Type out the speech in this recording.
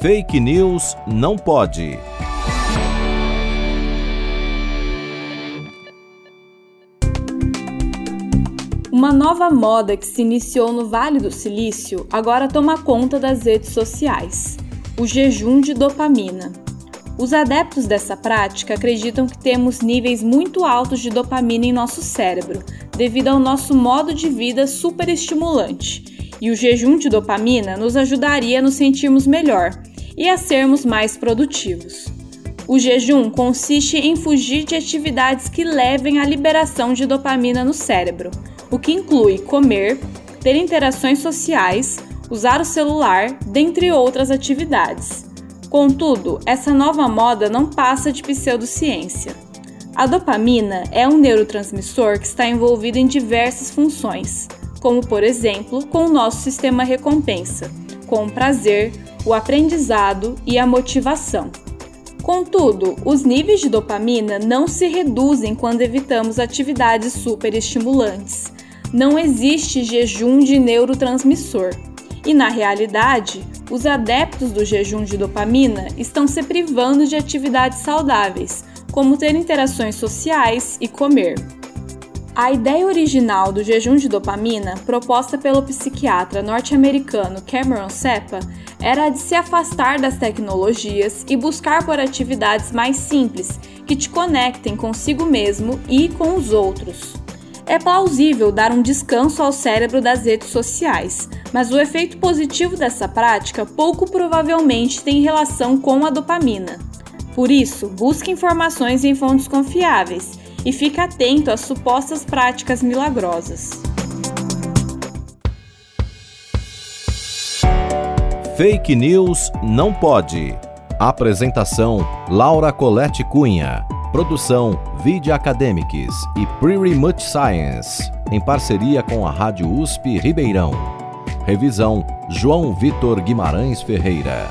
Fake News não pode. Uma nova moda que se iniciou no Vale do Silício agora toma conta das redes sociais: o jejum de dopamina. Os adeptos dessa prática acreditam que temos níveis muito altos de dopamina em nosso cérebro, devido ao nosso modo de vida superestimulante. E o jejum de dopamina nos ajudaria a nos sentirmos melhor, e a sermos mais produtivos. O jejum consiste em fugir de atividades que levem à liberação de dopamina no cérebro, o que inclui comer, ter interações sociais, usar o celular, dentre outras atividades. Contudo, essa nova moda não passa de pseudociência. A dopamina é um neurotransmissor que está envolvido em diversas funções, como por exemplo com o nosso sistema recompensa, com o prazer, o aprendizado e a motivação. Contudo, os níveis de dopamina não se reduzem quando evitamos atividades superestimulantes. Não existe jejum de neurotransmissor. E na realidade, os adeptos do jejum de dopamina estão se privando de atividades saudáveis, como ter interações sociais e comer. A ideia original do jejum de dopamina, proposta pelo psiquiatra norte-americano Cameron Seppa, era a de se afastar das tecnologias e buscar por atividades mais simples que te conectem consigo mesmo e com os outros. É plausível dar um descanso ao cérebro das redes sociais, mas o efeito positivo dessa prática pouco provavelmente tem relação com a dopamina. Por isso, busque informações em fontes confiáveis e fique atento às supostas práticas milagrosas. Fake News não pode. Apresentação: Laura Colette Cunha. Produção: Video Academics e Pretty Much Science, em parceria com a Rádio USP Ribeirão. Revisão: João Vitor Guimarães Ferreira.